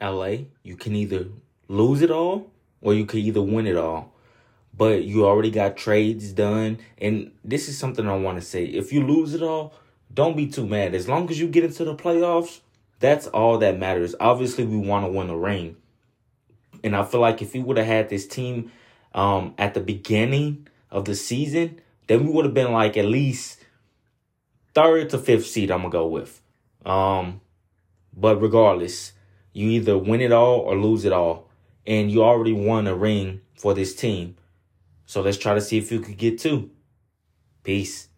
LA, you can either lose it all or you can either win it all. But you already got trades done. And this is something I want to say. If you lose it all, don't be too mad. As long as you get into the playoffs, that's all that matters. Obviously, we want to win the ring. And I feel like if we would have had this team um, at the beginning of the season, then we would have been like at least third to fifth seed. I'm gonna go with. Um, but regardless, you either win it all or lose it all, and you already won a ring for this team. So let's try to see if you could get two. Peace.